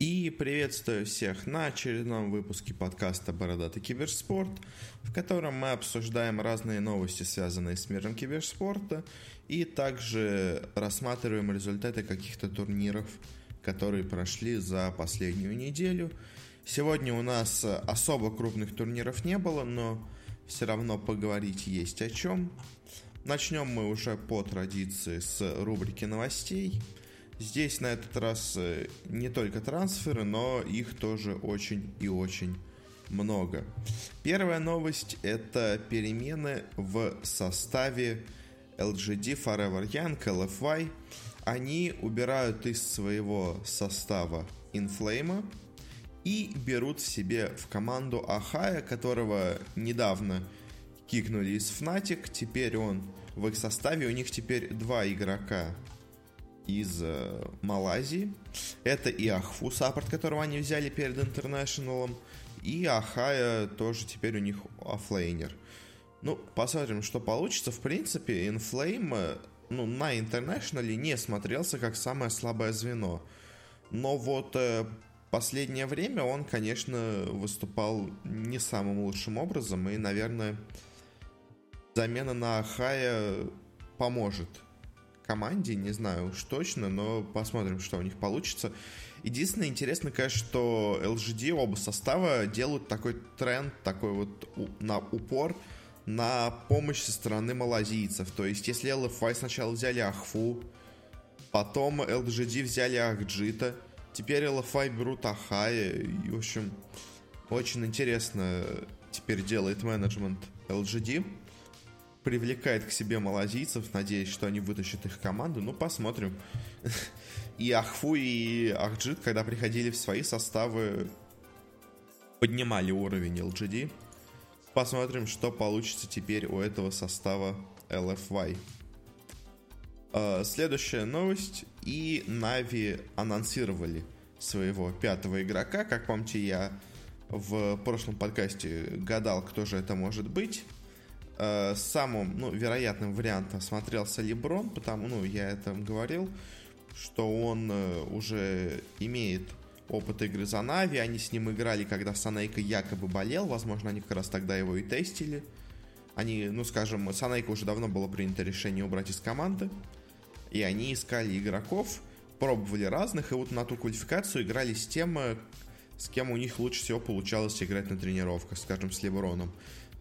И приветствую всех на очередном выпуске подкаста «Бородатый киберспорт», в котором мы обсуждаем разные новости, связанные с миром киберспорта, и также рассматриваем результаты каких-то турниров, которые прошли за последнюю неделю. Сегодня у нас особо крупных турниров не было, но все равно поговорить есть о чем. Начнем мы уже по традиции с рубрики новостей – Здесь на этот раз э, не только трансферы, но их тоже очень и очень много. Первая новость – это перемены в составе LGD Forever Young, LFY. Они убирают из своего состава Inflame и берут себе в команду Ахая, которого недавно кикнули из Fnatic. Теперь он в их составе, у них теперь два игрока из э, Малайзии. Это и ah fu, саппорт, которого они взяли перед Интернешнлом, и Ахая тоже теперь у них оффлейнер. Ну, посмотрим, что получится. В принципе, Inflame э, ну, на Интернешнале не смотрелся как самое слабое звено. Но вот э, последнее время он, конечно, выступал не самым лучшим образом. И, наверное, замена на Ахая поможет команде, не знаю уж точно, но посмотрим, что у них получится. Единственное интересно, конечно, что LGD оба состава делают такой тренд, такой вот на упор на помощь со стороны малазийцев. То есть, если LFY сначала взяли Ахфу, потом LGD взяли Ахджита, теперь LFY берут Ахая, и, в общем, очень интересно теперь делает менеджмент LGD привлекает к себе малазийцев, надеясь, что они вытащат их команду. Ну, посмотрим. И Ахфу, и Ахджит, когда приходили в свои составы, поднимали уровень LGD. Посмотрим, что получится теперь у этого состава LFY. А, следующая новость. И Нави анонсировали своего пятого игрока. Как помните, я в прошлом подкасте гадал, кто же это может быть э, самым ну, вероятным вариантом смотрелся Леброн, потому, ну, я это говорил, что он э, уже имеет опыт игры за Нави, они с ним играли, когда Санейка якобы болел, возможно, они как раз тогда его и тестили. Они, ну, скажем, Санейка уже давно было принято решение убрать из команды, и они искали игроков, пробовали разных, и вот на ту квалификацию играли с тем, э, с кем у них лучше всего получалось играть на тренировках, скажем, с Леброном.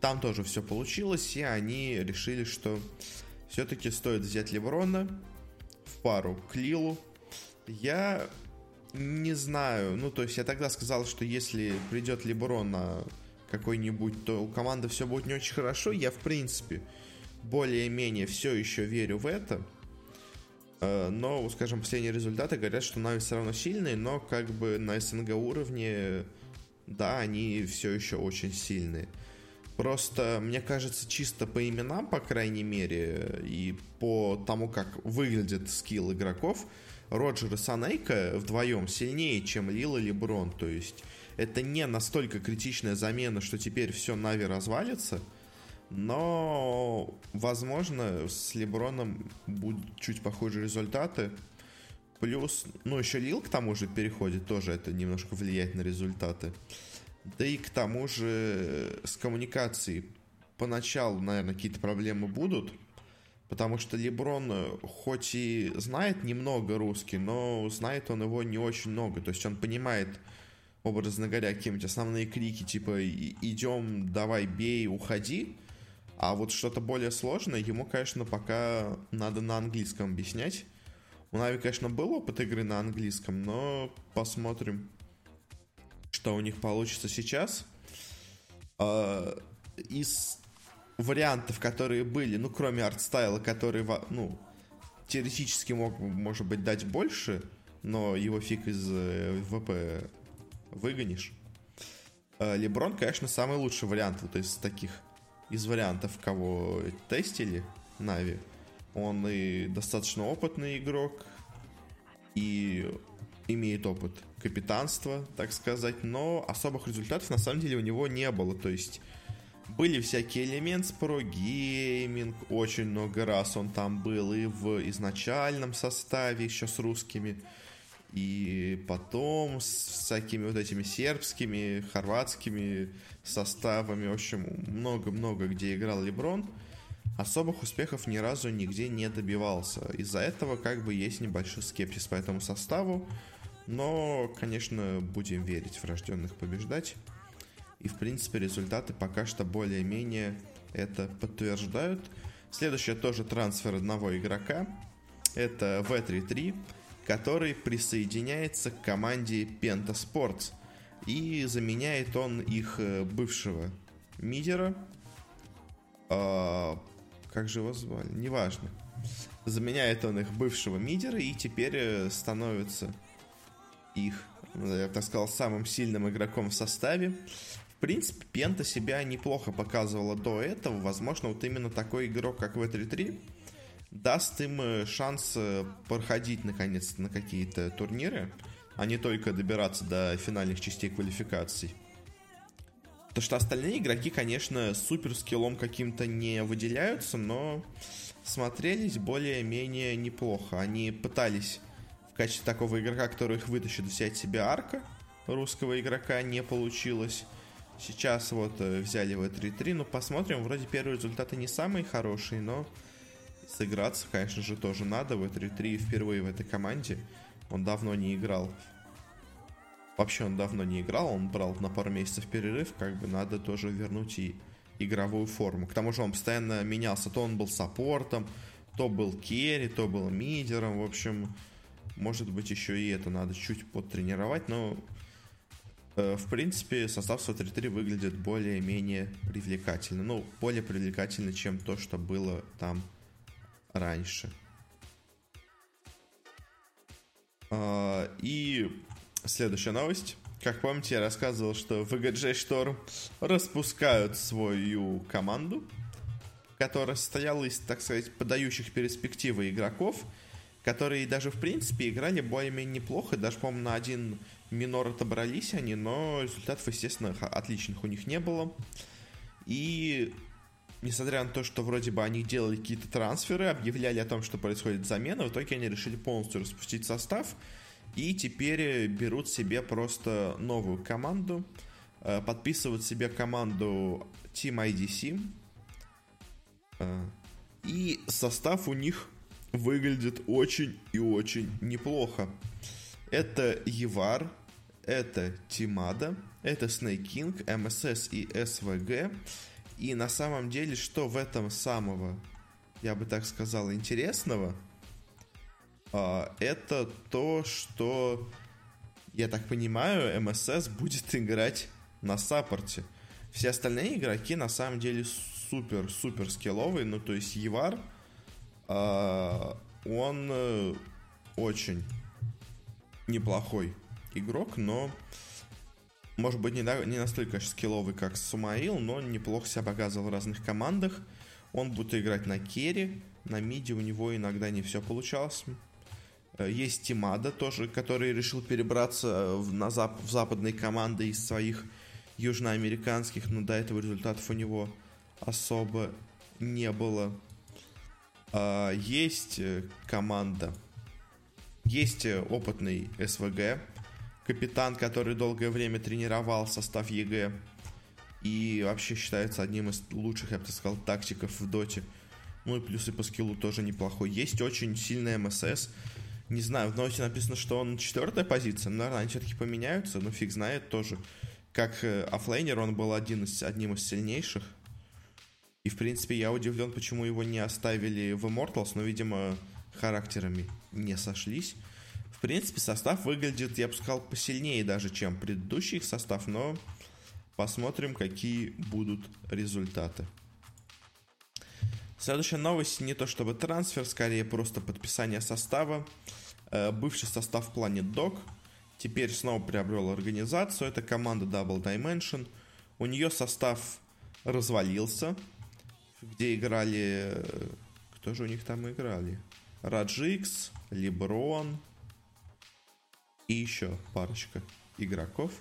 Там тоже все получилось, и они решили, что все-таки стоит взять Леброна в пару к Лилу. Я не знаю, ну то есть я тогда сказал, что если придет Леброн какой-нибудь, то у команды все будет не очень хорошо. Я, в принципе, более-менее все еще верю в это. Э, но, скажем, последние результаты говорят, что Нави все равно сильные, но как бы на СНГ уровне, да, они все еще очень сильные. Просто, мне кажется, чисто по именам, по крайней мере, и по тому, как выглядит скилл игроков, Роджер и Санейка вдвоем сильнее, чем Лил и Леброн. То есть это не настолько критичная замена, что теперь все Нави развалится. Но, возможно, с Леброном будут чуть похожие результаты. Плюс, ну, еще Лил к тому же переходит, тоже это немножко влияет на результаты. Да и к тому же с коммуникацией поначалу, наверное, какие-то проблемы будут. Потому что Леброн хоть и знает немного русский, но знает он его не очень много. То есть он понимает, образно говоря, какие-нибудь основные крики, типа «идем, давай, бей, уходи». А вот что-то более сложное ему, конечно, пока надо на английском объяснять. У Нави, конечно, был опыт игры на английском, но посмотрим, что у них получится сейчас. А, из вариантов, которые были, ну, кроме артстайла, который, ну, теоретически мог, может быть, дать больше, но его фиг из э, ВП выгонишь. А, LeBron, конечно, самый лучший вариант вот из таких, из вариантов, кого тестили Нави. Он и достаточно опытный игрок, и имеет опыт капитанства, так сказать, но особых результатов на самом деле у него не было. То есть были всякие Elements Pro Gaming, очень много раз он там был и в изначальном составе еще с русскими. И потом с всякими вот этими сербскими, хорватскими составами, в общем, много-много где играл Леброн, особых успехов ни разу нигде не добивался. Из-за этого как бы есть небольшой скепсис по этому составу, но, конечно, будем верить в рожденных побеждать. И, в принципе, результаты пока что более-менее это подтверждают. Следующее тоже трансфер одного игрока. Это V33, который присоединяется к команде Penta Sports. И заменяет он их э, бывшего мидера. А, как же его звали? Неважно. Заменяет он их бывшего мидера и теперь э, становится их, я бы так сказал, самым сильным игроком в составе. В принципе, Пента себя неплохо показывала до этого. Возможно, вот именно такой игрок, как V3-3, даст им э, шанс э, проходить, наконец на какие-то турниры, а не только добираться до финальных частей квалификаций. То, что остальные игроки, конечно, супер скиллом каким-то не выделяются, но смотрелись более-менее неплохо. Они пытались в качестве такого игрока, который их вытащит, взять себе арка. Русского игрока не получилось. Сейчас вот э, взяли в 3-3, ну посмотрим, вроде первые результаты не самые хорошие, но сыграться, конечно же, тоже надо. В 3-3 впервые в этой команде. Он давно не играл. Вообще он давно не играл, он брал на пару месяцев перерыв, как бы надо тоже вернуть и игровую форму. К тому же он постоянно менялся, то он был саппортом, то был керри, то был мидером, в общем, может быть, еще и это надо чуть подтренировать, но э, в принципе состав 133 выглядит более-менее привлекательно. Ну, более привлекательно, чем то, что было там раньше. А, и следующая новость. Как помните, я рассказывал, что VGJ Storm распускают свою команду, которая состояла из, так сказать, подающих перспективы игроков – которые даже, в принципе, играли более-менее неплохо. Даже, по-моему, на один минор отобрались они, но результатов, естественно, отличных у них не было. И несмотря на то, что вроде бы они делали какие-то трансферы, объявляли о том, что происходит замена, в итоге они решили полностью распустить состав и теперь берут себе просто новую команду, э, подписывают себе команду Team IDC, э, и состав у них выглядит очень и очень неплохо. Это Евар, это Тимада, это Снейкинг, МСС и СВГ. И на самом деле, что в этом самого, я бы так сказал, интересного, а, это то, что, я так понимаю, МСС будет играть на саппорте. Все остальные игроки на самом деле супер-супер скилловые, ну то есть Евар, он э, очень неплохой игрок, но может быть не, не настолько скилловый, как Сумаил, но неплохо себя показывал в разных командах. Он будет играть на керри, на миде у него иногда не все получалось. Э, есть Тимада тоже, который решил перебраться в, на зап в западные команды из своих южноамериканских, но до этого результатов у него особо не было. А, есть э, команда, есть э, опытный SVG, капитан, который долгое время тренировал состав EG и вообще считается одним из лучших, я бы сказал, тактиков в доте. Ну и плюс и по скиллу тоже неплохой. Есть очень сильный MSS. Не знаю, в ноте написано, что он четвертая позиция. Наверное, они все-таки поменяются, но фиг знает тоже. Как э, оффлейнер он был один из, одним из сильнейших. И, в принципе, я удивлен, почему его не оставили в Immortals, но, видимо, характерами не сошлись. В принципе, состав выглядит, я бы сказал, посильнее даже, чем предыдущий состав, но посмотрим, какие будут результаты. Следующая новость не то чтобы трансфер, скорее просто подписание состава. Э, бывший состав Planet Dog теперь снова приобрел организацию. Это команда Double Dimension. У нее состав развалился где играли... Кто же у них там играли? Раджикс, Леброн и еще парочка игроков.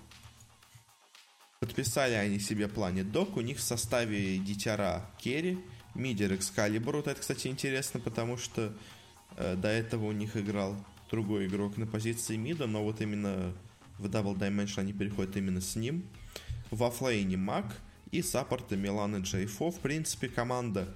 Подписали они себе плане док. У них в составе Дитяра Керри, Мидер Экскалибур. Это, кстати, интересно, потому что э, до этого у них играл другой игрок на позиции мида, но вот именно в Double Dimension они переходят именно с ним. Во флейне Мак и саппорты Милан и Джейфо. В принципе, команда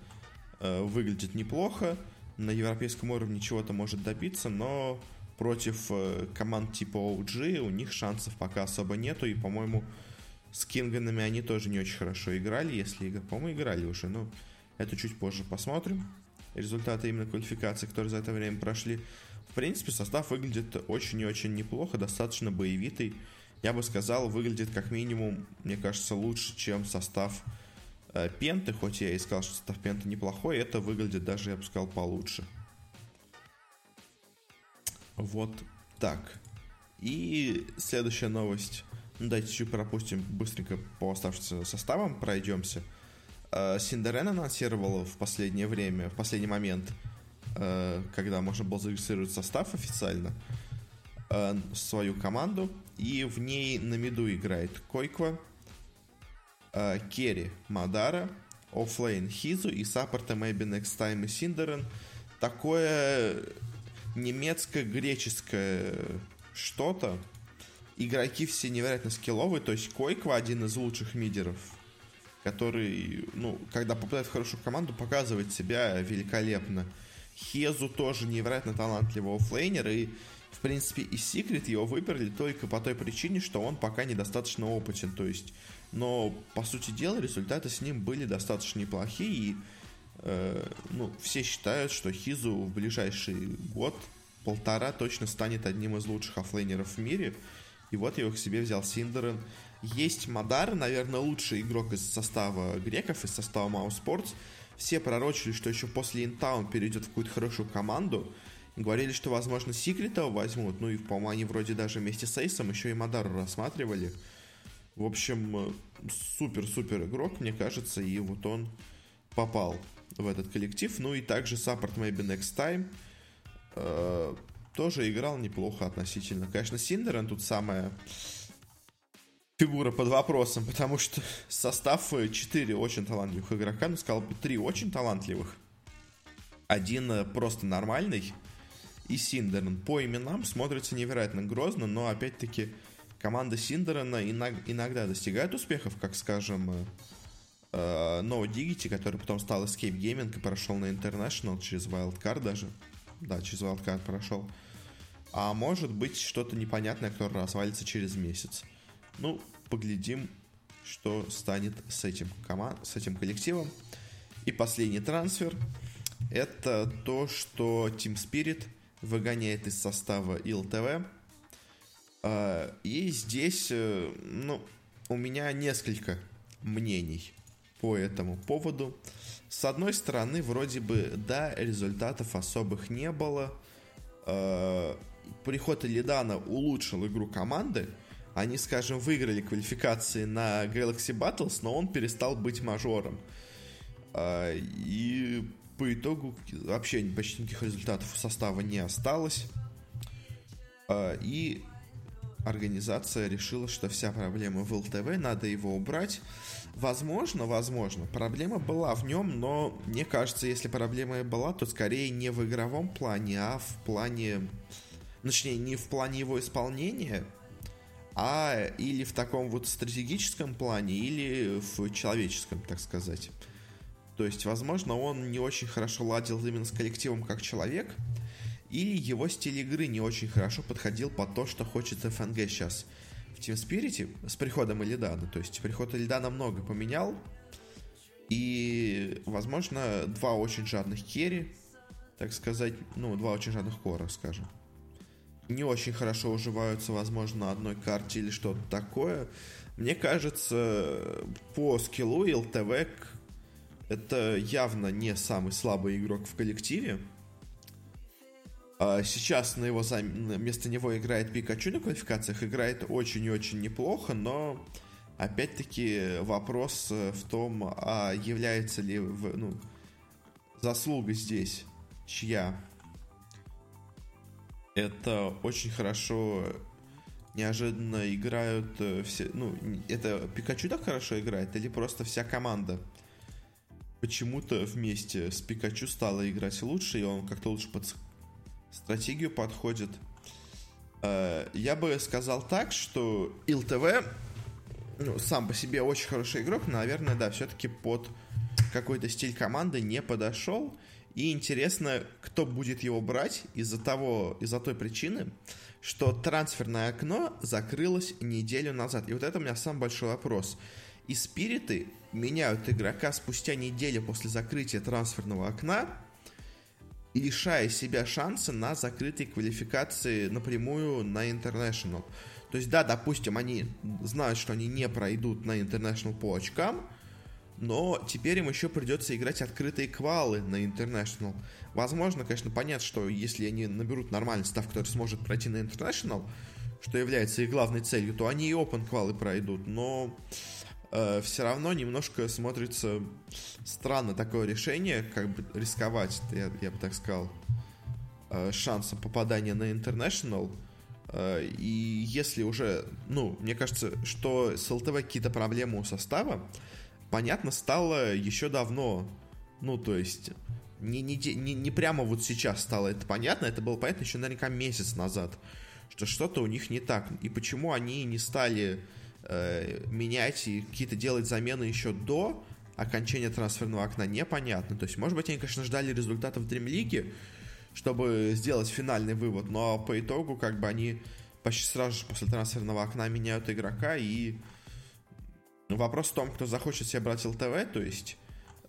э, выглядит неплохо. На европейском уровне чего-то может добиться, но против э, команд типа OG у них шансов пока особо нету. И, по-моему, с Кинганами они тоже не очень хорошо играли. Если по-моему, играли уже. Но это чуть позже посмотрим. Результаты именно квалификации, которые за это время прошли. В принципе, состав выглядит очень и очень неплохо, достаточно боевитый. Я бы сказал, выглядит как минимум, мне кажется, лучше, чем состав э, Пенты, хоть я и сказал, что состав Пенты неплохой, это выглядит даже, я бы сказал, получше. Вот так. И следующая новость. Ну, давайте чуть пропустим быстренько по оставшимся составам, пройдемся. Э, syndereN анонсировала в последнее время, в последний момент – Э, когда можно было зарегистрировать состав официально, э, свою команду, и в ней на миду играет qojqva, э, Керри Madara, Оффлейн KheZu и саппорта Maybe Next Time и syndereN. Такое немецко-греческое что-то. Игроки все невероятно скилловые, то есть qojqva один из лучших мидеров, который, ну, когда попадает в хорошую команду, показывает себя великолепно. Хезу тоже невероятно талантливый оффлейнер, и, в принципе, и Секрет его выбрали только по той причине, что он пока недостаточно опытен, то есть, но, по сути дела, результаты с ним были достаточно неплохие, и, э, ну, все считают, что Хизу в ближайший год, полтора точно станет одним из лучших оффлейнеров в мире, и вот его к себе взял Синдерен. Есть Мадар, наверное, лучший игрок из состава греков, из состава Маус Спортс, все пророчили, что еще после Инта он перейдет в какую-то хорошую команду. Говорили, что, возможно, Секрета возьмут. Ну и, по-моему, они вроде даже вместе с Эйсом еще и Мадару рассматривали. В общем, э, супер-супер игрок, мне кажется, и вот он попал в этот коллектив. Ну и также саппорт Maybe Next Time э, тоже играл неплохо относительно. Конечно, Синдерен тут самая фигура под вопросом, потому что состав 4 очень талантливых игрока, ну, сказал бы, 3 очень талантливых. Один э, просто нормальный и Синдерн. По именам смотрится невероятно грозно, но, опять-таки, команда Синдерна иногда достигает успехов, как, скажем, э, э, No Diggity, который потом стал Escape Gaming и прошел на International через Wildcard даже. Да, через Wildcard прошел. А может быть что-то непонятное, которое развалится через месяц. Ну, поглядим, что станет с этим, команд, с этим коллективом. И последний трансфер – это то, что Team Spirit выгоняет из состава ИЛТВ. А, и здесь, э, ну, у меня несколько мнений по этому поводу. С одной стороны, вроде бы, да, результатов особых не было. А, приход Илидана улучшил игру команды – они, скажем, выиграли квалификации на Galaxy Battles, но он перестал быть мажором. А, и по итогу вообще почти никаких результатов состава не осталось. А, и организация решила, что вся проблема в ЛТВ, надо его убрать. Возможно, возможно, проблема была в нем, но мне кажется, если проблема и была, то скорее не в игровом плане, а в плане... Точнее, не в плане его исполнения, а или в таком вот стратегическом плане, или в человеческом, так сказать. То есть, возможно, он не очень хорошо ладил именно с коллективом как человек, или его стиль игры не очень хорошо подходил под то, что хочет ФНГ сейчас в Team Spirit с приходом Элидана. То есть, приход Элидана много поменял, и, возможно, два очень жадных керри, так сказать, ну, два очень жадных кора, скажем не очень хорошо уживаются, возможно, на одной карте или что-то такое. Мне кажется, по скиллу ЛТВ это явно не самый слабый игрок в коллективе. А сейчас на его зам... вместо него играет Пикачу на квалификациях, играет очень и очень неплохо, но опять-таки вопрос э, в том, а является ли в, ну, заслуга здесь чья это очень хорошо неожиданно играют э, все... Ну, это Пикачу так хорошо играет или просто вся команда почему-то вместе с Пикачу стала играть лучше, и он как-то лучше под... стратегию подходит. Э, я бы сказал так, что ИЛТВ ну, сам по себе очень хороший игрок, но, наверное, да, все-таки под какой-то стиль команды не подошел. И интересно, кто будет его брать из-за того, из-за той причины, что трансферное окно закрылось неделю назад. И вот это у меня самый большой вопрос. И спириты меняют игрока спустя неделю после закрытия трансферного окна, лишая себя шанса на закрытые квалификации напрямую на International. То есть, да, допустим, они знают, что они не пройдут на International по очкам, но теперь им еще придется играть открытые квалы на International. Возможно, конечно, понятно, что если они наберут нормальный став, который сможет пройти на International, что является их главной целью, то они и Open квалы пройдут, но э, все равно немножко смотрится странно такое решение, как бы рисковать, я, я бы так сказал, э, шансом попадания на International – Э, и если уже, ну, мне кажется, что с ЛТВ какие-то проблемы у состава, понятно стало еще давно. Ну, то есть, не, не, не, не прямо вот сейчас стало это понятно, это было понятно еще наверняка месяц назад, что что-то у них не так. И почему они не стали э, менять и какие-то делать замены еще до окончания трансферного окна, непонятно. То есть, может быть, они, конечно, ждали результатов League, чтобы сделать финальный вывод. Но по итогу, как бы они почти сразу же после трансферного окна меняют игрока. И вопрос в том, кто захочет себе брать ЛТВ, то есть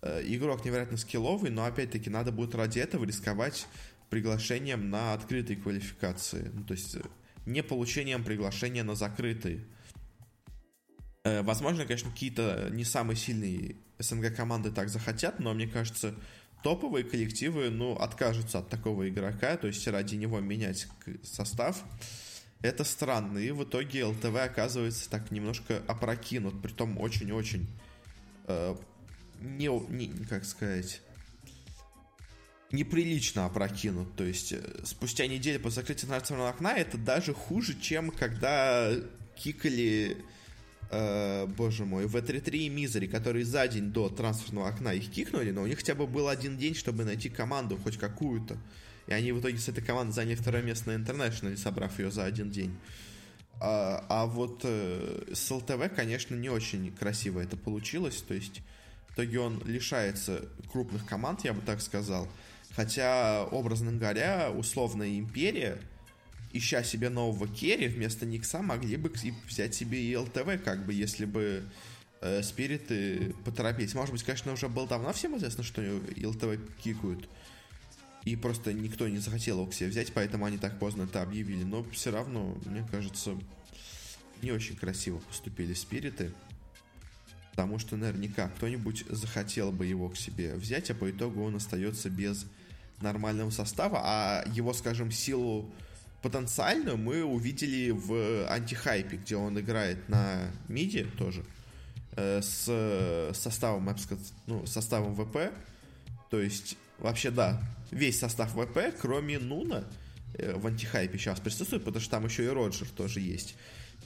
э, игрок невероятно скилловый, но опять-таки надо будет ради этого рисковать приглашением на открытые квалификации. Ну, то есть э, не получением приглашения на закрытые. Э, возможно, конечно, какие-то не самые сильные СНГ команды так захотят, но мне кажется, топовые коллективы, ну, откажутся от такого игрока, то есть ради него менять состав. Это странно, и в итоге ЛТВ оказывается так немножко опрокинут, притом очень-очень э, не, не, как сказать, неприлично опрокинут. То есть э, спустя неделю после закрытия трансферного окна это даже хуже, чем когда кикали э, боже мой, в 3-3 и Мизери, которые за день до трансферного окна их кикнули, но у них хотя бы был один день, чтобы найти команду, хоть какую-то. И они в итоге с этой командой заняли второе место на Интернешнале, собрав ее за один день. А, а вот э, с ЛТВ, конечно, не очень красиво это получилось. То есть в итоге он лишается крупных команд, я бы так сказал. Хотя, образно говоря, условная империя – ища себе нового керри, вместо Никса могли бы взять себе и ЛТВ, как бы, если бы э, спириты поторопились. Может быть, конечно, уже было давно всем известно, что ЛТВ кикают. И просто никто не захотел его к себе взять, поэтому они так поздно это объявили. Но все равно, мне кажется, не очень красиво поступили спириты. Потому что наверняка кто-нибудь захотел бы его к себе взять, а по итогу он остается без нормального состава, а его, скажем, силу потенциально мы увидели в антихайпе, где он играет на миди тоже, э, с составом, я бы сказал, ну, составом ВП. То есть, вообще, да, весь состав ВП, кроме Нуна, э, в антихайпе сейчас присутствует, потому что там еще и Роджер тоже есть.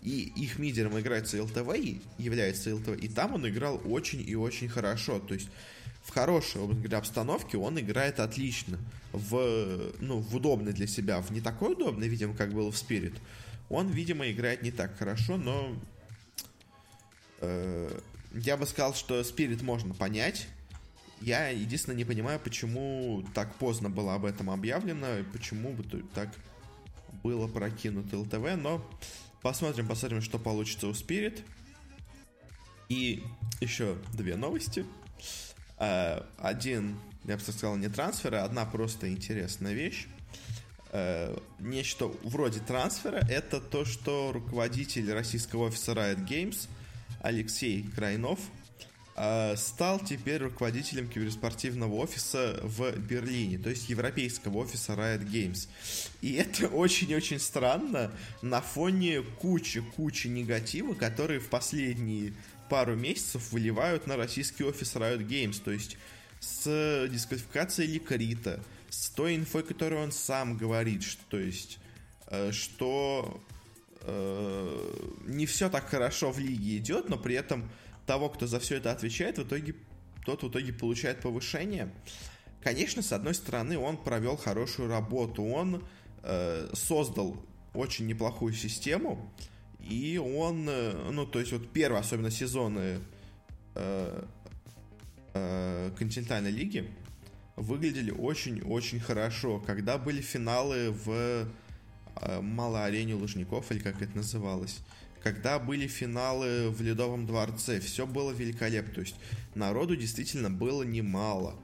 И их мидером играется ЛТВ, является ЛТВ, и там он играл очень и очень хорошо. То есть в хорошей говоря, обстановке он играет отлично. В, ну, в удобной для себя, в не такой удобной, видимо, как был в Spirit. Он, видимо, играет не так хорошо, но э, я бы сказал, что Spirit можно понять. Я единственное не понимаю, почему так поздно было об этом объявлено, и почему бы так было прокинуто ЛТВ, но посмотрим, посмотрим, что получится у Spirit. И еще две новости. Э, один, я бы сказал, не трансфера, одна просто интересная вещь. Э, нечто вроде трансфера это то, что руководитель российского офиса Riot Games Алексей Крайнов э, стал теперь руководителем киберспортивного офиса в Берлине, то есть европейского офиса Riot Games. И это очень-очень странно на фоне кучи-кучи негатива, которые в последние пару месяцев выливают на российский офис Riot Games, то есть с дисквалификацией Ликарита, с той инфой, которую он сам говорит, что, то есть, э, что э, не все так хорошо в лиге идет, но при этом того, кто за все это отвечает, в итоге тот в итоге получает повышение. конечно, с одной стороны, он провел хорошую работу, он э, создал очень неплохую систему, и он, э, ну, то есть вот первые, особенно сезоны э, э, континентальной лиги, выглядели очень-очень хорошо. Когда были финалы в э, малой арене Лужников, или как это называлось, когда были финалы в Ледовом дворце, все было великолепно. То есть народу действительно было немало.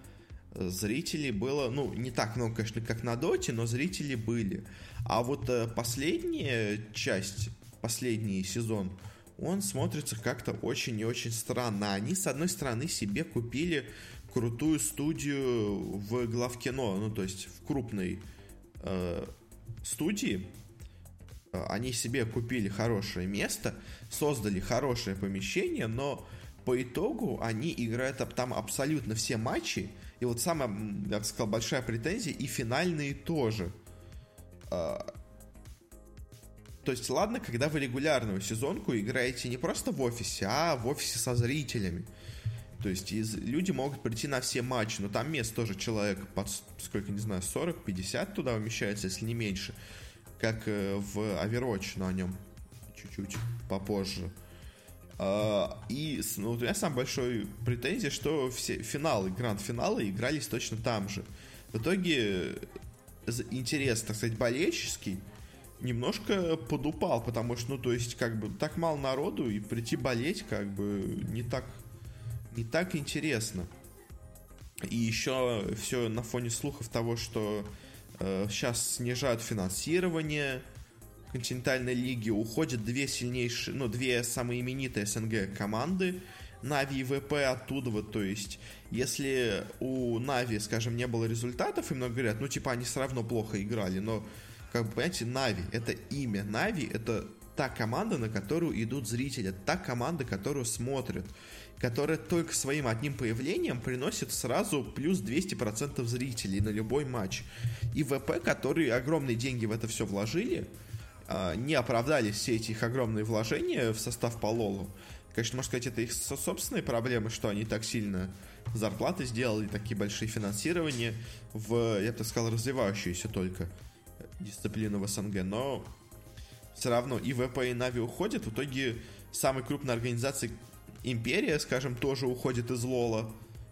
Зрителей было, ну, не так много, конечно, как на Доте, но зрители были. А вот э, последняя часть, последний сезон, он смотрится как-то очень и очень странно. Они, с одной стороны, себе купили крутую студию в главкино, ну, то есть в крупной э, студии, они себе купили хорошее место, создали хорошее помещение, но по итогу они играют там абсолютно все матчи. И вот самая, я бы сказал, большая претензия, и финальные тоже. То есть, ладно, когда вы регулярную сезонку играете не просто в офисе, а в офисе со зрителями. То есть из, люди могут прийти на все матчи, но там мест тоже человек под, сколько, не знаю, 40-50 туда умещается, если не меньше как э, в Overwatch, но о нем чуть-чуть попозже. А, и ну, у меня самая большая претензия, что все финалы, гранд-финалы игрались точно там же. В итоге интерес, так сказать, болельческий немножко подупал, потому что, ну, то есть, как бы, так мало народу, и прийти болеть, как бы, не так, не так интересно. И еще все на фоне слухов того, что Сейчас э, снижают финансирование континентальной лиги. Уходят две сильнейшие, ну, две самые именитые СНГ команды. Na'Vi и VP оттуда вот, то есть, если у Na'Vi, скажем, не было результатов, и много говорят, ну, типа, они все равно плохо играли, но, как бы, понимаете, Na'Vi, это имя, Na'Vi, это та команда, на которую идут зрители, это та команда, которую смотрят которая только своим одним появлением приносит сразу плюс 200% зрителей на любой матч. И ВП, которые огромные деньги в это все вложили, а, не оправдались все эти их огромные вложения в состав Пололу. Конечно, можно сказать, это их собственные проблемы, что они так сильно зарплаты сделали, такие большие финансирования в, я бы так сказал, развивающуюся только дисциплину в СНГ, но все равно и ВП, и Нави уходят, в итоге самой крупной организацией Империя, скажем, тоже уходит из Лола.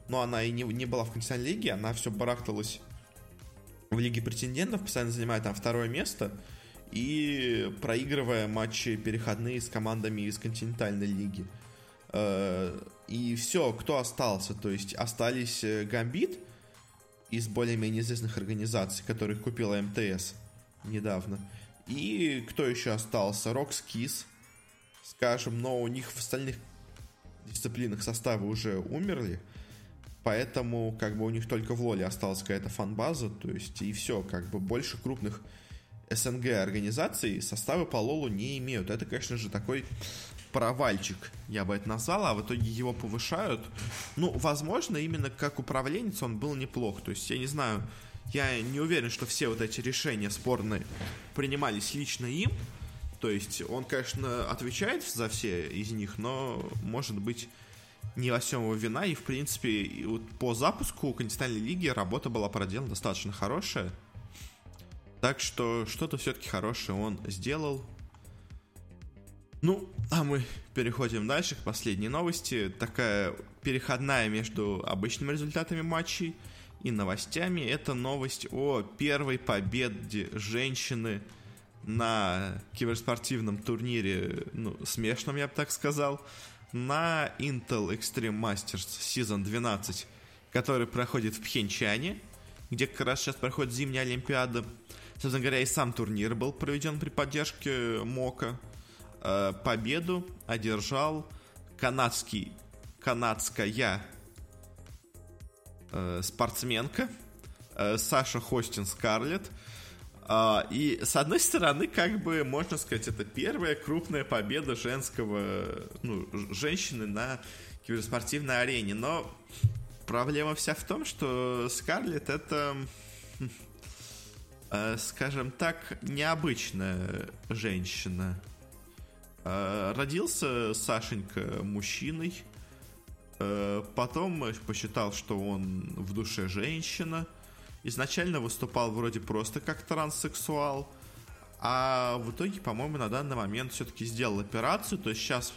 Но она и не, не была в континентальной лиге, она все барахталась в Лиге претендентов, постоянно занимает там второе место. И проигрывая матчи переходные с командами из континентальной лиги. Э, и все, кто остался? То есть остались э, Гамбит из более-менее известных организаций, которых купила МТС недавно. И кто еще остался? Рокс Кис, скажем, но у них в остальных дисциплинах составы уже умерли, поэтому как бы у них только в Лоле осталась какая-то фан-база, то есть и все, как бы больше крупных СНГ организаций составы по Лолу не имеют. Это, конечно же, такой провальчик, я бы это назвал, а в итоге его повышают. Ну, возможно, именно как управленец он был неплох. То есть, я не знаю, я не уверен, что все вот эти решения спорные принимались лично им, то есть он, конечно, отвечает за все из них, но, может быть, не во всем его вина. И, в принципе, вот по запуску континентальной лиги работа была проделана достаточно хорошая. Так что что-то все-таки хорошее он сделал. Ну, а мы переходим дальше к последней новости. Такая переходная между обычными результатами матчей и новостями. Это новость о первой победе женщины – на киберспортивном турнире, ну, смешном, я бы так сказал, на Intel Extreme Masters Season 12, который проходит в Пхенчане, где как раз сейчас проходит зимняя Олимпиада. Собственно говоря, и сам турнир был проведен при поддержке МОКа. Э, победу одержал канадский, канадская э, спортсменка э, Саша Хостин Скарлетт, а, и с одной стороны, как бы можно сказать, это первая крупная победа женского, ну, женщины на киберспортивной арене. Но проблема вся в том, что Скарлетт это, э, скажем так, необычная женщина. Родился Сашенька мужчиной. Э, потом посчитал, что он в душе женщина. Изначально выступал вроде просто как транссексуал. А в итоге, по-моему, на данный момент все-таки сделал операцию. То есть сейчас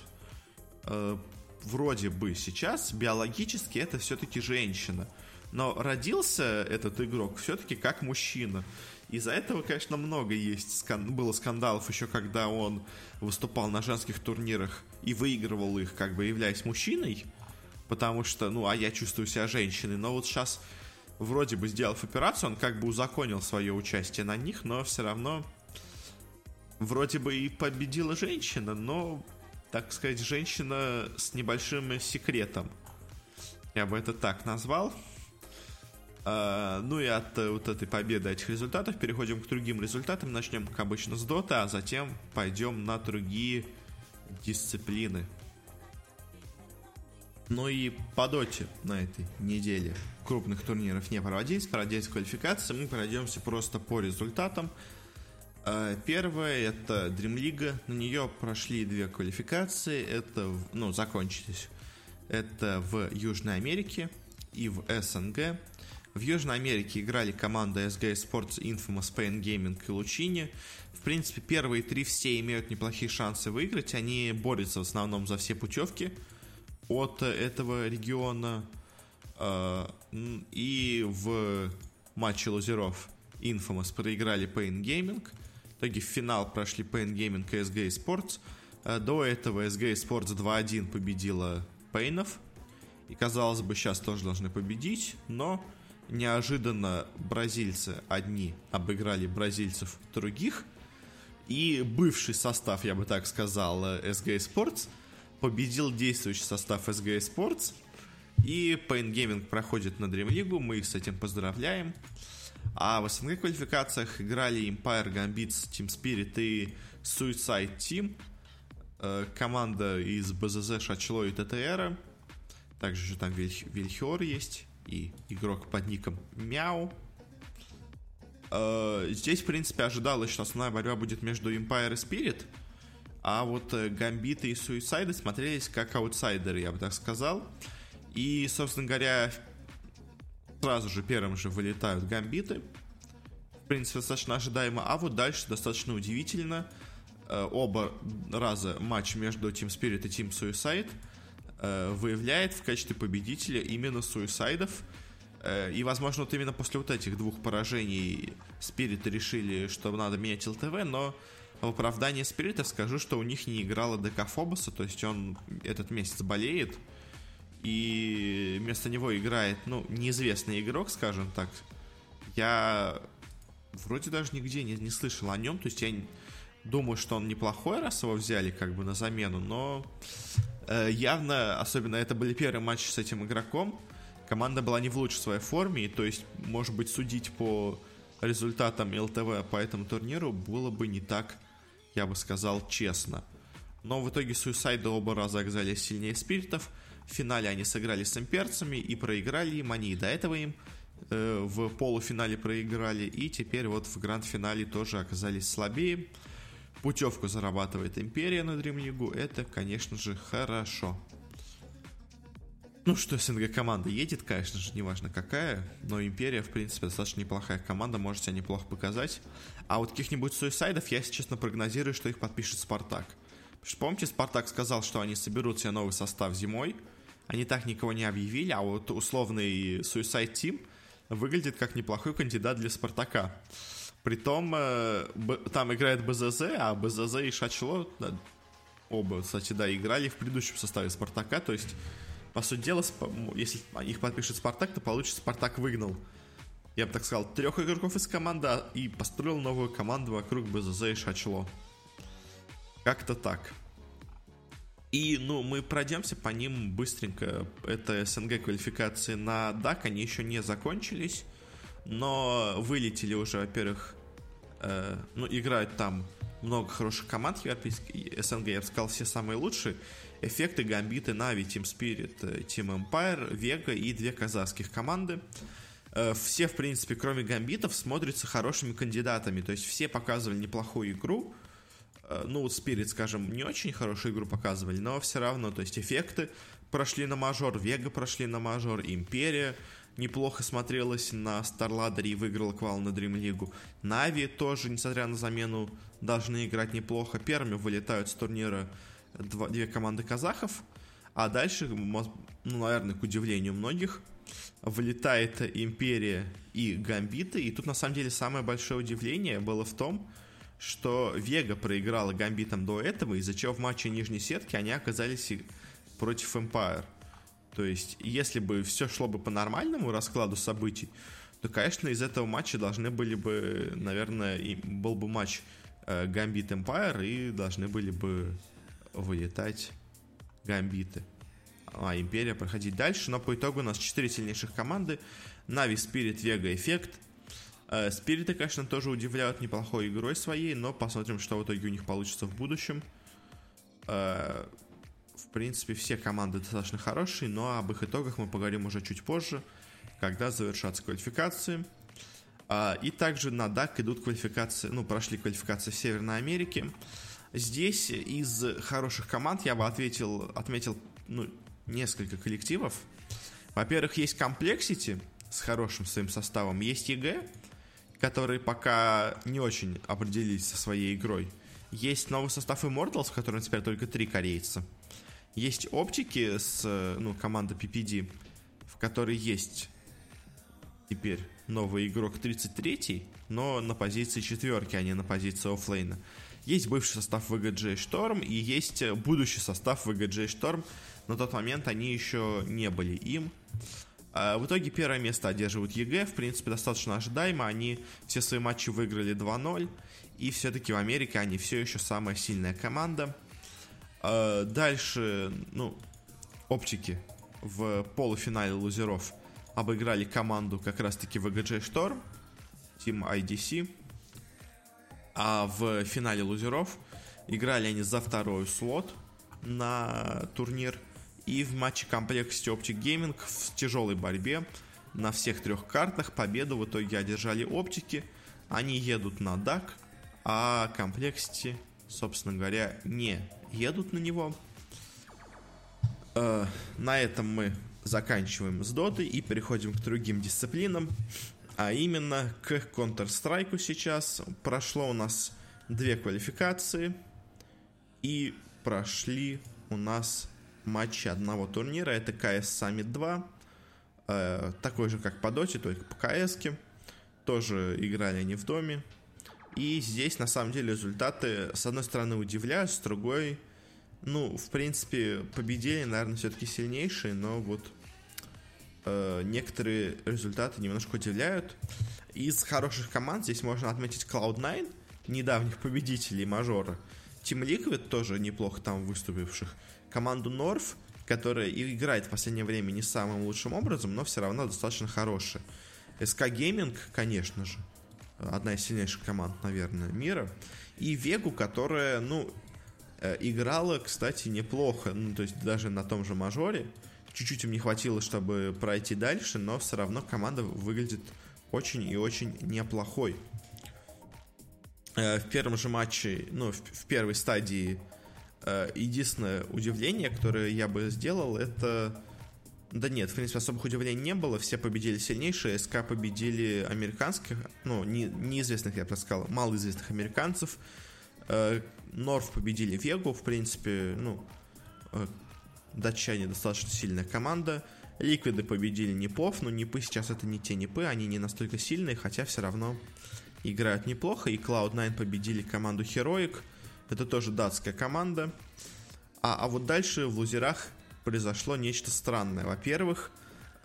э, вроде бы сейчас биологически это все-таки женщина. Но родился этот игрок все-таки как мужчина. Из-за этого, конечно, много есть. Было скандалов еще, когда он выступал на женских турнирах и выигрывал их, как бы являясь мужчиной. Потому что, ну, а я чувствую себя женщиной. Но вот сейчас, вроде бы сделав операцию, он как бы узаконил свое участие на них, но все равно вроде бы и победила женщина, но, так сказать, женщина с небольшим секретом. Я бы это так назвал. Uh, ну и от uh, вот этой победы этих результатов переходим к другим результатам. Начнем, как обычно, с Дота, а затем пойдем на другие дисциплины. Ну и по Доте на этой неделе крупных турниров не проводились, проводились квалификации. Мы пройдемся просто по результатам. Uh, первое это Dream League. На нее прошли две квалификации. Это, ну, закончились. Это в Южной Америке и в СНГ. В Южной Америке играли команды SG Sports, Infamous, Pain Gaming и Лучини. В принципе, первые три все имеют неплохие шансы выиграть. Они борются в основном за все путевки от этого региона. А, и в матче лузеров Infamous проиграли Pain Gaming. В итоге в финал прошли Pain Gaming и SG Sports. А, до этого SG Sports 2-1 победила Пейнов. И казалось бы, сейчас тоже должны победить, но неожиданно бразильцы одни обыграли бразильцев других, и бывший состав, я бы так сказал, SG Sports победил действующий состав SG Sports, и Pain Gaming проходит на League, мы их с этим поздравляем. А в СНГ квалификациях играли Empire, Gambits, Team Spirit и Suicide Team. Э, команда из БЗЗ, Шачло и ТТР. Также же там Вильхиор есть и игрок под ником Мяу. Э, здесь, в принципе, ожидалось, что основная борьба будет между Empire и Spirit, а вот э, Гамбиты и Суицайды смотрелись как аутсайдеры, я бы так сказал. И, собственно говоря, сразу же первым же вылетают Гамбиты. В принципе, достаточно ожидаемо. А вот дальше достаточно удивительно. Э, оба раза матч между Team Spirit и Team Suicide – Э, выявляет в качестве победителя именно суисайдов. И, возможно, вот именно после вот этих двух поражений Спириты решили, что надо менять ЛТВ, но в оправдании Спиритов скажу, что у них не играла ДК Фобоса, то есть он этот месяц болеет, и вместо него играет, ну, неизвестный игрок, скажем так. Я вроде даже нигде не, не слышал о нем, то есть я думаю, что он неплохой, раз его взяли как бы на замену, но Э, явно, особенно это были первые матчи с этим игроком, команда была не в лучшей своей форме, и то есть, может быть, судить по результатам ЛТВ по этому турниру было бы не так, я бы сказал, честно. Но в итоге Суисайды оба раза оказались сильнее спиритов. В финале они сыграли с имперцами и проиграли им. Они и до этого им э, в полуфинале проиграли. И теперь вот в гранд-финале тоже оказались слабее путевку зарабатывает Империя на League, это, конечно же, хорошо. Ну, что СНГ команда едет, конечно же, неважно какая, но Империя, в принципе, достаточно неплохая команда, может себя неплохо показать. А вот каких-нибудь суисайдов я, если честно, прогнозирую, что их подпишет Спартак. Потому что, помните, Спартак сказал, что они соберут себе новый состав зимой, они так никого не объявили, а вот условный Suicide Team выглядит как неплохой кандидат для Спартака. Притом, э, там играет БЗЗ, а БЗЗ и Шачло, оба, кстати, да, играли в предыдущем составе Спартака, то есть, по сути дела, если их подпишет Спартак, то получится Спартак выгнал, я бы так сказал, трех игроков из команды а, и построил новую команду вокруг БЗЗ и Шачло. Как-то так. И, ну, мы пройдемся по ним быстренько. Это СНГ квалификации на ДАК, они еще не закончились но вылетели уже, во-первых, э, ну, играют там много хороших команд европейских, СНГ, я бы сказал, все самые лучшие. Эффекты, гамбиты, Нави, Team Spirit, э, Team Empire, Vega и две казахских команды. Э, все, в принципе, кроме гамбитов, смотрятся хорошими кандидатами. То есть все показывали неплохую игру. Э, ну, вот Спирит, скажем, не очень хорошую игру показывали, но все равно, то есть эффекты прошли на мажор, Вега прошли на мажор, Империя неплохо смотрелась на Старладере и выиграла квал на Dream League. Нави тоже, несмотря на замену, должны играть неплохо. Первыми вылетают с турнира два, две команды казахов, а дальше, ну, наверное, к удивлению многих, вылетает Империя и Гамбиты. И тут, на самом деле, самое большое удивление было в том, что Вега проиграла Гамбитам до этого, из-за чего в матче нижней сетки они оказались против Empire. То есть, если бы все шло бы по нормальному раскладу событий, то, конечно, из этого матча должны были бы, наверное, был бы матч э, Гамбит Empire, и должны были бы вылетать Гамбиты. А Империя проходить дальше, но по итогу у нас 4 сильнейших команды. Нави, Спирит, Вега, Эффект. Спириты, конечно, тоже удивляют неплохой игрой своей, но посмотрим, что в итоге у них получится в будущем. Э, в принципе, все команды достаточно хорошие, но об их итогах мы поговорим уже чуть позже, когда завершатся квалификации. Э, и также на DAC идут квалификации, ну, прошли квалификации в Северной Америке. Здесь из хороших команд я бы ответил, отметил ну, несколько коллективов. Во-первых, есть Complexity с хорошим своим составом, есть EG, которые пока не очень определились со своей игрой. Есть новый состав Immortals, в котором теперь только три корейца. Есть оптики с ну, команды PPD, в которой есть теперь новый игрок 33 но на позиции четверки, а не на позиции оффлейна. Есть бывший состав VGJ Storm и есть будущий состав VGJ Storm. На тот момент они еще не были им. А, в итоге первое место одерживают EG, в принципе, достаточно ожидаемо. Они все свои матчи выиграли 2-0, и все-таки в Америке они все еще самая сильная команда. А, дальше, ну, оптики в полуфинале лузеров обыграли команду как раз-таки VGJ Storm, Team IDC. А в финале лузеров играли они за второй слот на турнир – и в матче комплекте Optic Gaming в тяжелой борьбе на всех трех картах победу в итоге одержали оптики. Они едут на DAC, а комплекте, собственно говоря, не едут на него. Э, на этом мы заканчиваем с дотой и переходим к другим дисциплинам. А именно к Counter-Strike сейчас. Прошло у нас две квалификации. И прошли у нас матчи одного турнира. Это CS Summit 2. Э, такой же, как по Доте, только по КС. Тоже играли они в доме. И здесь, на самом деле, результаты, с одной стороны, удивляют, с другой, ну, в принципе, победили, наверное, все-таки сильнейшие, но вот э, некоторые результаты немножко удивляют. Из хороших команд здесь можно отметить Cloud9, недавних победителей мажора. Team Liquid тоже неплохо там выступивших команду Норф, которая играет в последнее время не самым лучшим образом, но все равно достаточно хорошая. СК Gaming, конечно же, одна из сильнейших команд, наверное, мира. И Вегу, которая, ну, э, играла, кстати, неплохо. Ну, то есть даже на том же мажоре. Чуть-чуть им не хватило, чтобы пройти дальше, но все равно команда выглядит очень и очень неплохой. Э, в первом же матче, ну, в первой стадии Э, единственное удивление, которое я бы сделал, это... Да нет, в принципе, особых удивлений не было. Все победили сильнейшие. СК победили американских, ну, не, неизвестных, я бы сказал, малоизвестных американцев. Э, Норф победили Вегу, в принципе, ну, датчане достаточно сильная команда. Ликвиды победили Непов, но Непы сейчас это не те Непы, они не настолько сильные, хотя все равно играют неплохо. И Cloud9 победили команду Heroic. Это тоже датская команда. А, а вот дальше в лузерах произошло нечто странное. Во-первых,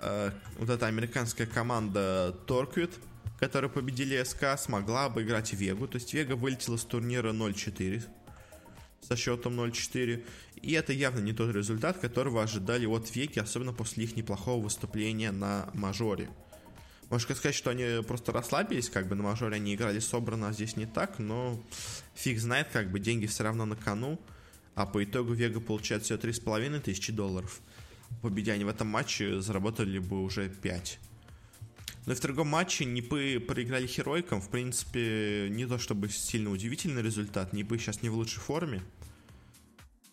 э, вот эта американская команда Торквит, которая победили СК, смогла обыграть Вегу. То есть Вега вылетела с турнира 0-4 со счетом 0-4. И это явно не тот результат, которого ожидали от Веки, особенно после их неплохого выступления на мажоре. Можно сказать, что они просто расслабились, как бы на мажоре они играли собрано, а здесь не так, но фиг знает, как бы деньги все равно на кону, а по итогу Вега получает всего 3,5 тысячи долларов. Победя они в этом матче, заработали бы уже 5. Но в другом матче Нипы проиграли Херойкам. В принципе, не то чтобы сильно удивительный результат. Нипы сейчас не в лучшей форме.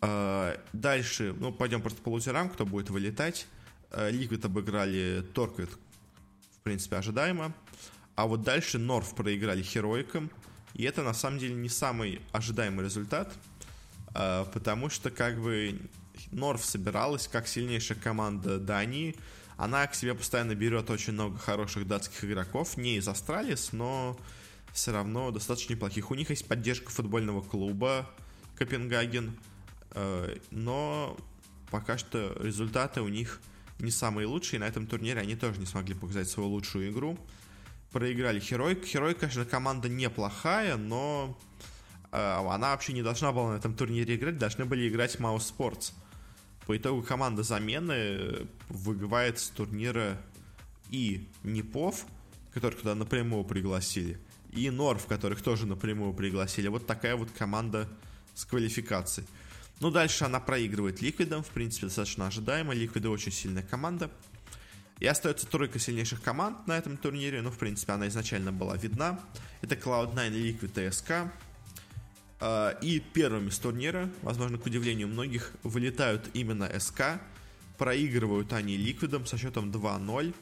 А, дальше, ну, пойдем просто по лузерам, кто будет вылетать. Liquid обыграли Torqued, в принципе, ожидаемо. А вот дальше North проиграли Heroic ам. И это на самом деле не самый ожидаемый результат, а, потому что как бы North собиралась как сильнейшая команда Дании. Она к себе постоянно берет очень много хороших датских игроков, не из Astralis, но все равно достаточно неплохих. У них есть поддержка футбольного клуба Копенгаген, а, но пока что результаты у них не самые лучшие. На этом турнире они тоже не смогли показать свою лучшую игру проиграли Херой. Херой, конечно, команда неплохая, но э, она вообще не должна была на этом турнире играть, должны были играть Маус Sports. По итогу команда замены выбивает с турнира и Непов, которых туда напрямую пригласили, и North, которых тоже напрямую пригласили. Вот такая вот команда с квалификацией. Ну, дальше она проигрывает Liquid ам, в принципе, достаточно ожидаемо. Liquid ы очень сильная команда. И остается тройка сильнейших команд на этом турнире. Ну, в принципе, она изначально была видна. Это Cloud9, Liquid и SK. А, и первыми с турнира, возможно, к удивлению многих, вылетают именно SK. Проигрывают они Liquid ам со счетом 2-0.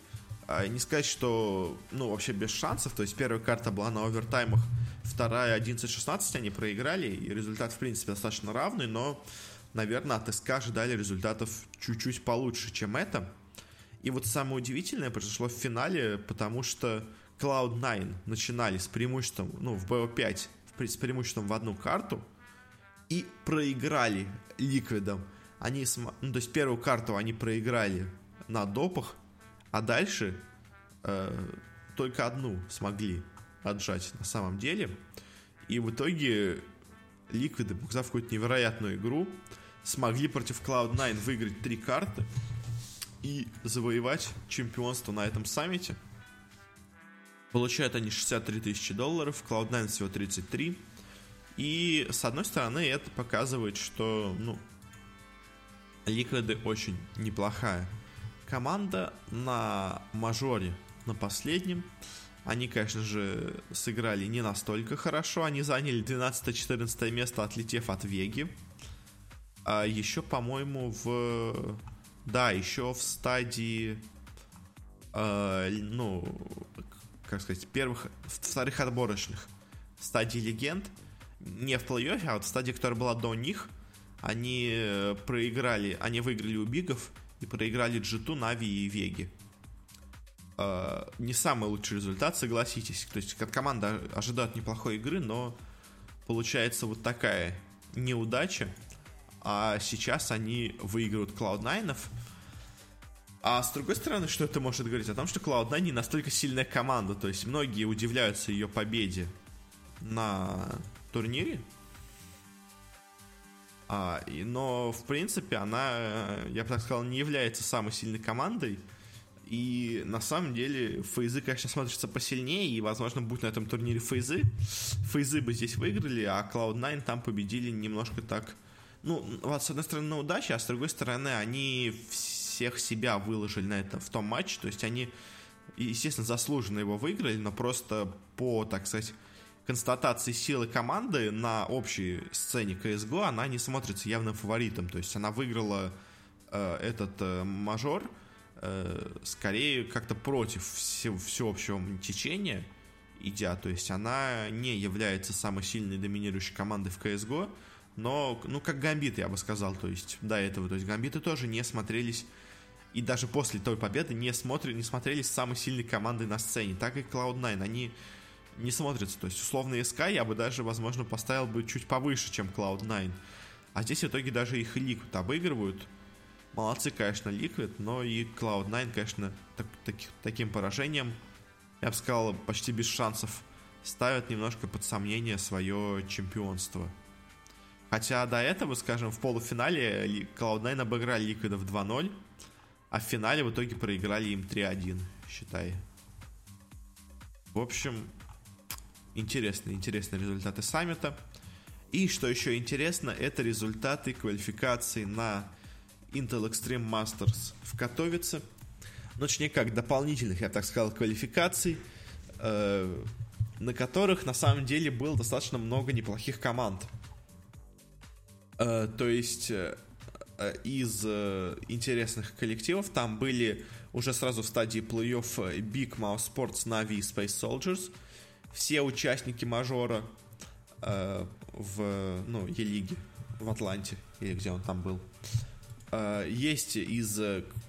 А, не сказать, что, ну, вообще без шансов. То есть первая карта была на овертаймах, вторая 11-16 они проиграли. И результат, в принципе, достаточно равный, но, наверное, от СК ожидали результатов чуть-чуть получше, чем это. И вот самое удивительное произошло в финале, потому что Cloud9 начинали с преимуществом, ну, в BO5, с преимуществом в одну карту, и проиграли ликвидом. Они, ну, то есть первую карту они проиграли на допах, а дальше э, только одну смогли отжать на самом деле. И в итоге ликвиды, показав какую-то невероятную игру, смогли против Cloud9 выиграть три карты, и завоевать чемпионство на этом саммите. Получают они 63 тысячи долларов, Cloud9 всего 33. И, с одной стороны, это показывает, что, ну, Ликвиды очень неплохая команда на мажоре, на последнем. Они, конечно же, сыграли не настолько хорошо. Они заняли 12-14 место, отлетев от Веги. А еще, по-моему, в да, еще в стадии, э, ну, как сказать, первых, вторых отборочных стадий легенд, не в плей-оффе, а вот в стадии, которая была до них, они э, проиграли, они выиграли у Бигов и проиграли Джиту, Нави и Веги. Э, не самый лучший результат, согласитесь. То есть, как команда ожидает неплохой игры, но получается вот такая неудача а сейчас они выигрывают Cloud9. А с другой стороны, что это может говорить? О том, что Cloud9 не настолько сильная команда. То есть многие удивляются ее победе на турнире. А, и, но, в принципе, она, я бы так сказал, не является самой сильной командой. И на самом деле Фейзы, конечно, смотрятся посильнее, и, возможно, будет на этом турнире Фейзы. Фейзы бы здесь выиграли, а Cloud9 там победили немножко так ну, вот, с одной стороны, на удачу, а с другой стороны, они всех себя выложили на это в том матче, то есть они, естественно, заслуженно его выиграли, но просто по, так сказать, констатации силы команды на общей сцене CSGO она не смотрится явным фаворитом, то есть она выиграла э, этот э, мажор э, скорее как-то против все, всеобщего течения идя, то есть она не является самой сильной доминирующей командой в CSGO, но, ну, как гамбиты, я бы сказал, то есть до этого. То есть гамбиты тоже не смотрелись, и даже после той победы не, смотри, не смотрелись самой сильной командой на сцене, так и Cloud9. Они не смотрятся. То есть, условно, SK я бы даже, возможно, поставил бы чуть повыше, чем Cloud9. А здесь в итоге даже их Liquid обыгрывают. Молодцы, конечно, Liquid, но и Cloud9, конечно, так, так, таким поражением, я бы сказал, почти без шансов ставят немножко под сомнение свое чемпионство. Хотя до этого, скажем, в полуфинале Cloud9 обыграли Ликвидов 2-0, а в финале в итоге проиграли им 3-1, считай. В общем, интересные, интересные результаты саммита. И что еще интересно, это результаты квалификации на Intel Extreme Masters в Катовице. ну, точнее как, дополнительных, я так сказал, квалификаций, э, на которых на самом деле было достаточно много неплохих команд. Э, то есть э из э, интересных коллективов там были уже сразу в стадии плей-офф Big Mouse Sports, Na'Vi и Space Soldiers. Все участники мажора э, в ну, Е-лиге в Атланте, или где он там был. Э, есть из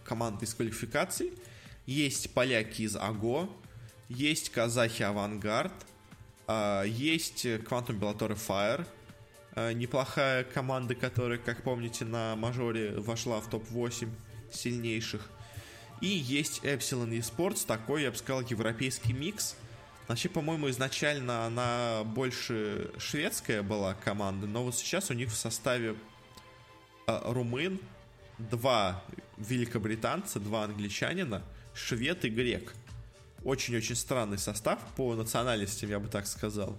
команд из квалификаций, есть поляки из АГО, есть казахи Авангард, э, есть Quantum Bellator Fire, э, неплохая команда, которая, как помните, на мажоре вошла в топ-8 сильнейших. И есть Epsilon eSports, такой, я бы сказал, европейский микс. Вообще, по-моему, изначально она больше шведская была команда, но вот сейчас у них в составе э, румын, два великобританца, два англичанина, швед и грек. Очень-очень странный состав по национальностям, я бы так сказал.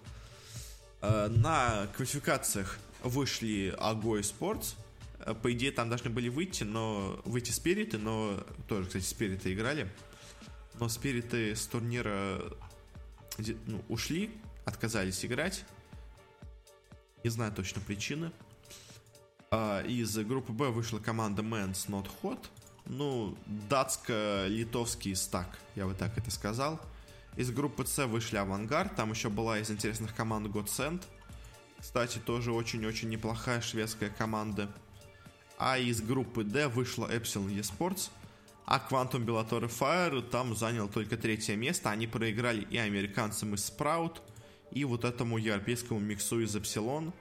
Э, на квалификациях вышли Ago Sports. Э, по идее, там должны были выйти, но выйти спириты, но тоже, кстати, спириты играли. Но спириты с турнира ну, ушли, отказались играть. Не знаю точно причины. А, из группы Б вышла команда Men's Not Hot. Ну, датско-литовский стак, я бы так это сказал. Из группы С вышли Авангард, там еще была из интересных команд Godsend. Кстати, тоже очень-очень неплохая шведская команда. А из группы D вышла Epsilon eSports. А Quantum Bellator Fire там занял только третье место. Они проиграли и американцам из Sprout, и вот этому европейскому миксу из Epsilon.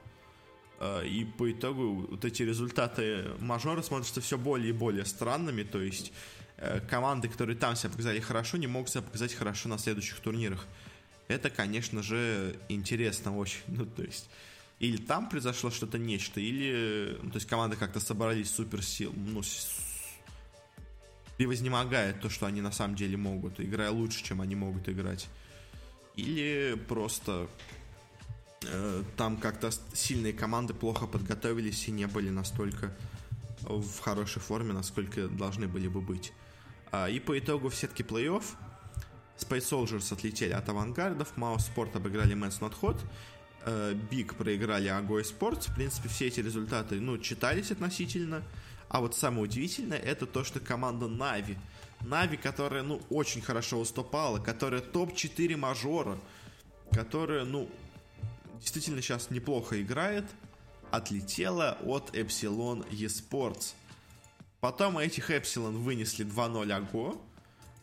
А, и по итогу вот эти результаты мажора смотрятся все более и более странными, то есть э, команды, которые там себя показали хорошо, не могут себя показать хорошо на следующих турнирах. Это, конечно же, интересно очень. Ну, то есть, или там произошло что-то нечто, или, ну, то есть, команды как-то собрались супер сил, ну, превознемогает то, что они на самом деле могут, играя лучше, чем они могут играть. Или просто Э, там как-то сильные команды плохо подготовились и не были настолько в хорошей форме, насколько должны были бы быть. А, и по итогу в сетке плей-офф Space Soldiers отлетели от авангардов, Mouse Sport обыграли Not Hot, Big проиграли Agoi Sports. В принципе, все эти результаты, ну, читались относительно. А вот самое удивительное, это то, что команда Нави, Нави, которая, ну, очень хорошо выступала, которая топ-4 мажора, которая, ну, действительно сейчас неплохо играет, отлетела от Epsilon eSports. Потом этих Epsilon вынесли 2-0 Аго,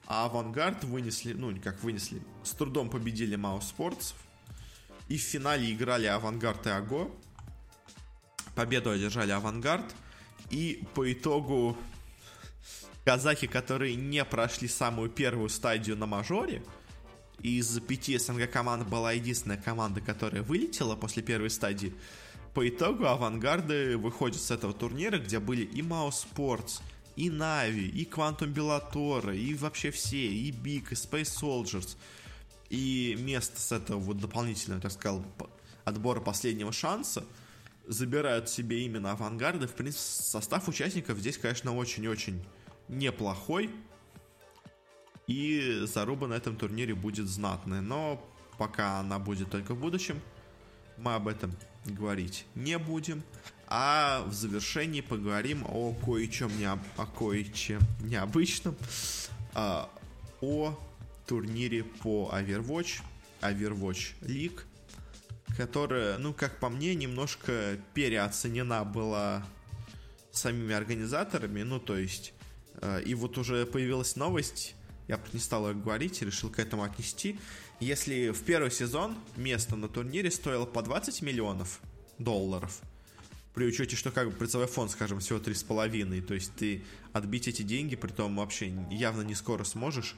а Авангард вынесли, ну, как вынесли, с трудом победили Sports. И в финале играли Авангард и Аго. Победу одержали Авангард. И по итогу казахи, которые не прошли самую первую стадию на мажоре, из пяти СНГ команд была единственная команда, которая вылетела после первой стадии. По итогу авангарды выходят с этого турнира, где были и Mouse Sports, и Нави, и Quantum Bellator, и вообще все, и Big, и Space Soldiers. И место с этого вот дополнительного, так сказал, отбора последнего шанса забирают себе именно авангарды. В принципе, состав участников здесь, конечно, очень-очень неплохой. И заруба на этом турнире будет знатная. Но пока она будет только в будущем, мы об этом говорить не будем. А в завершении поговорим о кое-чем не, о кое-чем необычном. А, о турнире по Overwatch, Overwatch League, которая, ну, как по мне, немножко переоценена была самими организаторами, ну, то есть, э, и вот уже появилась новость, я не стал ее говорить, решил к этому отнести. Если в первый сезон место на турнире стоило по 20 миллионов долларов, при учете, что как бы призовой фонд, скажем, всего 3,5, то есть ты отбить эти деньги, при том вообще явно не скоро сможешь.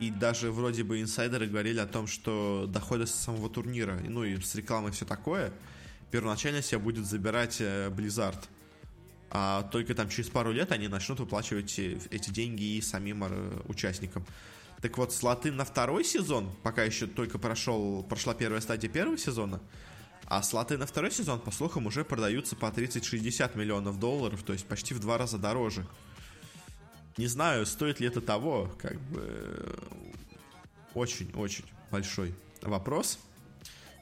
И даже вроде бы инсайдеры говорили о том, что доходы с самого турнира, ну и с рекламой все такое, первоначально себя будет забирать э, Blizzard а только там через пару лет они начнут выплачивать эти деньги и самим э, участникам. Так вот, слоты на второй сезон, пока еще только прошел, прошла первая стадия первого сезона, а слоты на второй сезон, по слухам, уже продаются по 30-60 миллионов долларов, то есть почти в два раза дороже. не знаю, стоит ли это того, как бы очень-очень большой вопрос.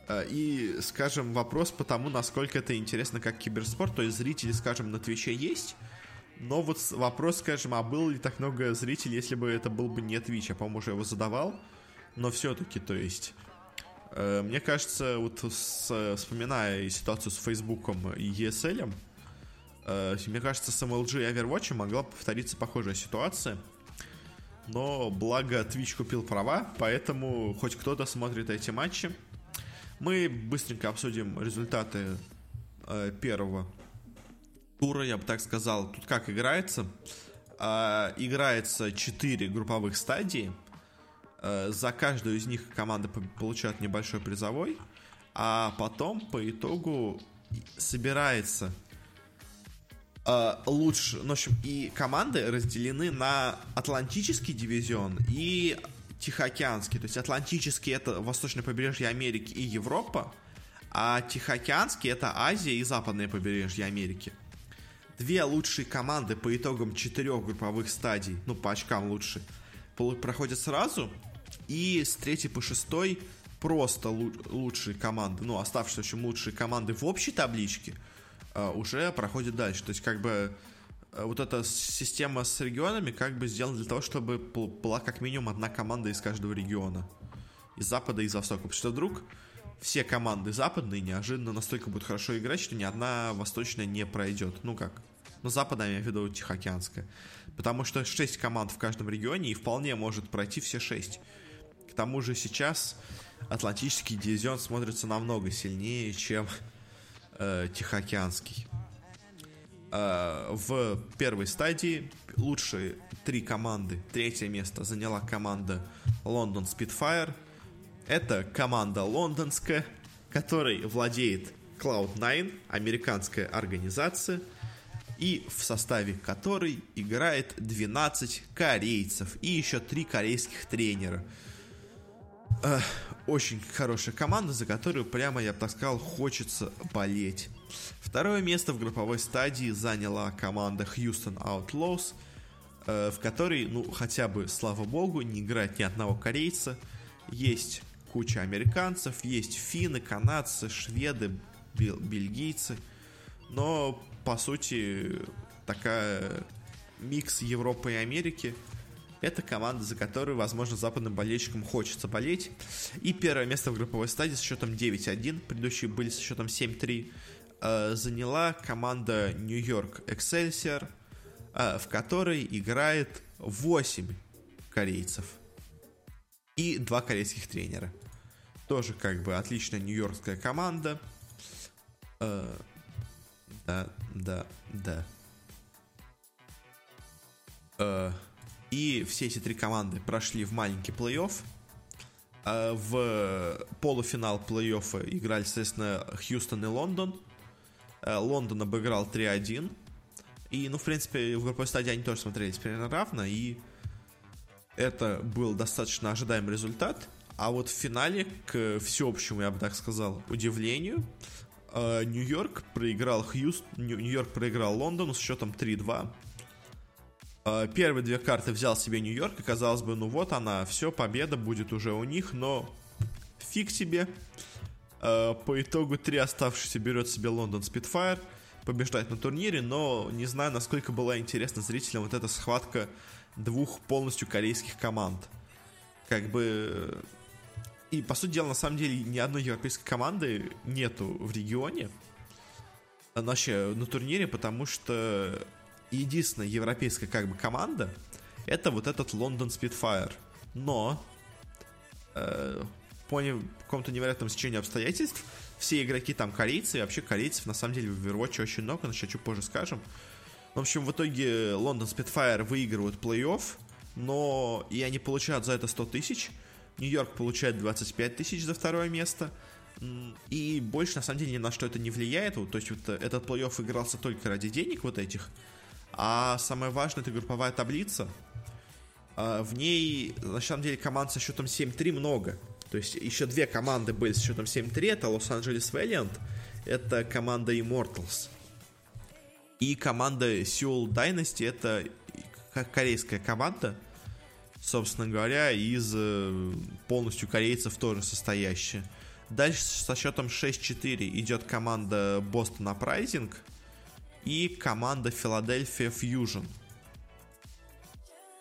Э, и, скажем, вопрос по тому, насколько это интересно как киберспорт. То есть зрители, скажем, на Твиче есть, но вот вопрос, скажем, а было ли так много зрителей, если бы это был бы не Twitch? Я, по-моему, уже его задавал. Но все-таки, то есть... Э, мне кажется, вот с, вспоминая ситуацию с Фейсбуком и ESL, э, мне кажется, с MLG и Overwatch могла повториться похожая ситуация. Но благо Twitch купил права, поэтому хоть кто-то смотрит эти матчи. Мы быстренько обсудим результаты э, первого тура, я бы так сказал. Тут как играется? Э, играется 4 групповых стадии. Э, за каждую из них команда получает небольшой призовой. А потом по итогу собирается э, лучше. Ну, в общем, и команды разделены на Атлантический дивизион и Тихоокеанский. То есть Атлантический это восточное побережье Америки и Европа, а Тихоокеанский это Азия и западное побережье Америки. Две лучшие команды по итогам четырех групповых стадий, ну по очкам лучше, проходят сразу, и с третьей по шестой просто лучшие команды, ну оставшиеся очень лучшие команды в общей табличке uh, уже проходят дальше. То есть как бы Э, вот эта система с регионами как бы сделана для того, чтобы была как минимум одна команда из каждого региона. Из запада и из востока. Потому что вдруг все команды западные неожиданно настолько будут хорошо играть, что ни одна восточная не пройдет. Ну как? Ну, западная, я имею в виду Тихоокеанская. Потому что 6 команд в каждом регионе и вполне может пройти все 6. К тому же сейчас Атлантический дивизион смотрится намного сильнее, чем э, Тихоокеанский. Э, в первой стадии лучшие три команды. Третье место заняла команда Лондон Spitfire. Это команда лондонская, которой владеет Cloud9, американская организация, и в составе которой играет 12 корейцев и еще три корейских тренера. Э, очень хорошая команда, за которую прямо, я бы так сказал, хочется болеть. Второе место в групповой стадии заняла команда Houston Outlaws, э, в которой, ну, хотя бы, слава богу, не играет ни одного корейца. Есть куча американцев, есть финны, канадцы, шведы, бельгийцы. Но, по сути, такая микс Европы и Америки – это команда, за которую, возможно, западным болельщикам хочется болеть. И первое место в групповой стадии с счетом 9-1, предыдущие были с счетом 7-3, э, заняла команда Нью-Йорк Excelsior, э, в которой играет 8 корейцев и два корейских тренера. Тоже как бы отличная нью-йоркская команда. Э, да, да, да. Э, и все эти три команды прошли в маленький плей-офф. А в полуфинал плей-оффа играли, соответственно, Хьюстон и Лондон. А Лондон обыграл 3-1. И, ну, в принципе, в групповой стадии они тоже смотрелись примерно равно. И это был достаточно ожидаемый результат. А вот в финале, к всеобщему, я бы так сказал, удивлению, а, Нью-Йорк проиграл Хьюстон, Нью-Йорк проиграл Лондону с счетом 3-2. Э, первые две карты взял себе Нью-Йорк, и казалось бы, ну вот она, все, победа будет уже у них, но фиг себе. Э, по итогу три оставшихся берет себе Лондон Спитфайр, побеждает на турнире, но не знаю, насколько была интересна зрителям вот эта схватка двух полностью корейских команд. Как бы... И, по сути дела, на самом деле, ни одной европейской команды нету в регионе. Вообще, на турнире, потому что единственная европейская как бы команда это вот этот Лондон Spitfire. Но э, по какому-то невероятному стечению обстоятельств все игроки там корейцы, и вообще корейцев на самом деле в Overwatch очень много, но сейчас чуть позже скажем. В общем, в итоге Лондон Spitfire выигрывают плей-офф, но и они получают за это 100 тысяч. Нью-Йорк получает 25 тысяч за второе место. И больше, на самом деле, ни на что это не влияет. Вот, то есть, вот этот плей-офф игрался только ради денег вот этих. А самое важное, это групповая таблица. А, в ней, на самом деле, команд со счетом 7-3 много. То есть еще две команды были с счетом 7-3. Это Лос-Анджелес Valiant, это команда Immortals. И команда Seoul Dynasty, это корейская команда, собственно говоря, из э, полностью корейцев тоже состоящая. Дальше со счетом 6-4 идет команда Бостон Uprising и команда Филадельфия Fusion.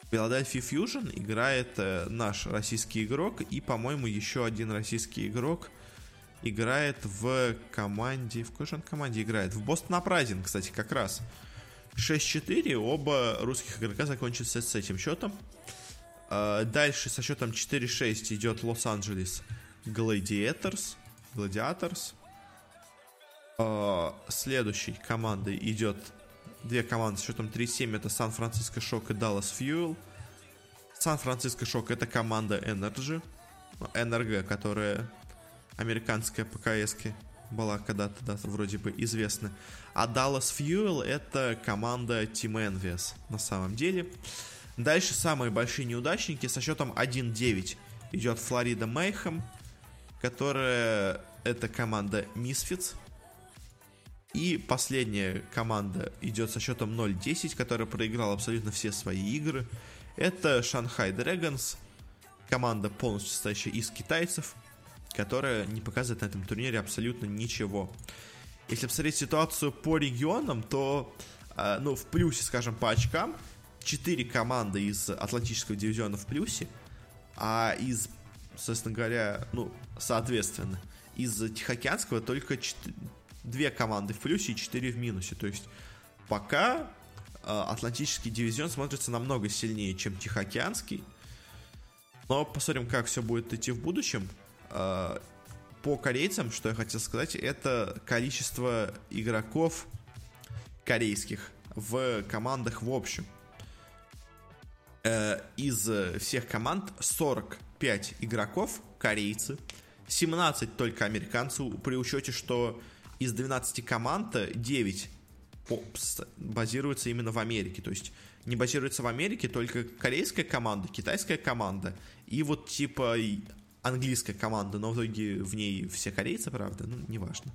Филадельфия Fusion играет э, наш российский игрок и, по-моему, еще один российский игрок играет в команде... В какой же он команде играет? В Бостон Uprising, кстати, как раз. 6-4, оба русских игрока закончатся с этим счетом. Э, дальше со счетом 4-6 идет Лос-Анджелес. Gladiators. Uh, следующей командой идет две команды с счетом 3-7. Это Сан-Франциско Шок и Даллас Фьюэл. Сан-Франциско Шок это команда Energy. НРГ, которая американская ПКС была когда-то да, вроде бы известна. А Dallas Fuel это команда Team Envious на самом деле. Дальше самые большие неудачники со счетом 1-9 идет Флорида Мейхем которая это команда Misfits. И последняя команда идет со счетом 0-10, которая проиграла абсолютно все свои игры. Это Shanghai Dragons, команда полностью состоящая из китайцев, которая не показывает на этом турнире абсолютно ничего. Если посмотреть ситуацию по регионам, то, а, ну, в плюсе, скажем, по очкам, 4 команды из Атлантического дивизиона в плюсе, а из собственно говоря, ну, соответственно, из Тихоокеанского только 4, две команды в плюсе и 4 в минусе. То есть пока э, Атлантический дивизион смотрится намного сильнее, чем Тихоокеанский. Но посмотрим, как все будет идти в будущем. Э, по корейцам, что я хотел сказать, это количество игроков корейских в командах в общем. Э, из всех команд 40 5 игроков корейцы, 17 только американцы, при учете, что из 12 команд 9 базируются именно в Америке. То есть не базируется в Америке только корейская команда, китайская команда и вот типа английская команда, но в итоге в ней все корейцы, правда, ну, неважно.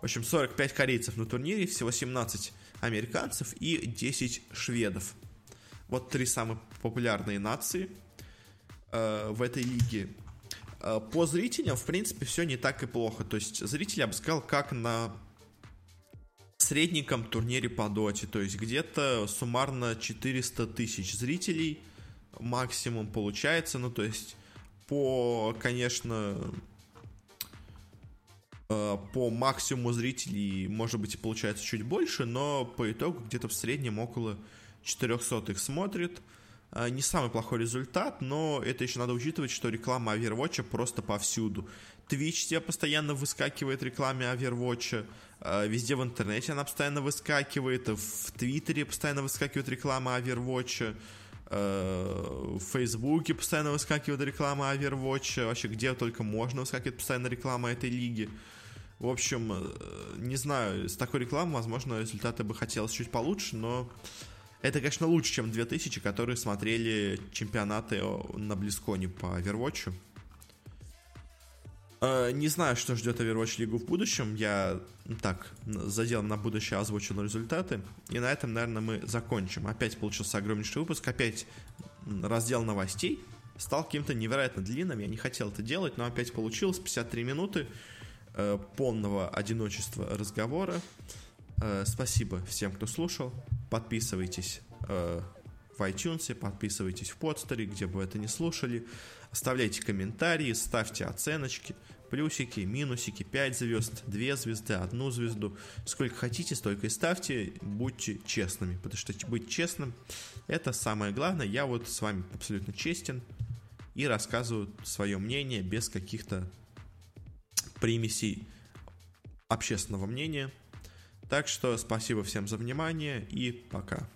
В общем, 45 корейцев на турнире, всего 17 американцев и 10 шведов. Вот три самые популярные нации – э, в этой лиге. Э, по зрителям, в принципе, все не так и плохо. То есть зрители, я бы сказал, как на средненьком турнире по доте. То есть где-то суммарно 400 тысяч зрителей максимум получается. Ну, то есть по, конечно, э, по максимуму зрителей, может быть, получается чуть больше, но по итогу где-то в среднем около 400 их смотрит. А, не самый плохой результат, но это еще надо учитывать, что реклама Overwatch просто повсюду. Twitch тебе постоянно выскакивает рекламе Overwatch, а, везде в интернете она постоянно выскакивает, в Твиттере постоянно выскакивает реклама Overwatch, а, в Фейсбуке постоянно выскакивает реклама Overwatch, вообще где только можно выскакивает постоянно реклама этой лиги. В общем, э, не знаю, с такой рекламой, возможно, результаты бы хотелось чуть получше, но это, конечно, лучше, чем 2000, которые смотрели чемпионаты на Близконе по Overwatch. Э, не знаю, что ждет Overwatch Лигу в будущем. Я так, задел на будущее озвучил результаты. И на этом, наверное, мы закончим. Опять получился огромнейший выпуск. Опять раздел новостей стал каким-то невероятно длинным. Я не хотел это делать, но опять получилось. 53 минуты э, полного одиночества разговора. Э, спасибо всем, кто слушал. Подписывайтесь э, в iTunes, подписывайтесь в подстере, где бы вы это не слушали. Оставляйте комментарии, ставьте оценочки, плюсики, минусики, 5 звезд, 2 звезды, 1 звезду. Сколько хотите, столько и ставьте. Будьте честными, потому что быть честным – это самое главное. Я вот с вами абсолютно честен и рассказываю свое мнение без каких-то примесей общественного мнения – так что спасибо всем за внимание и пока.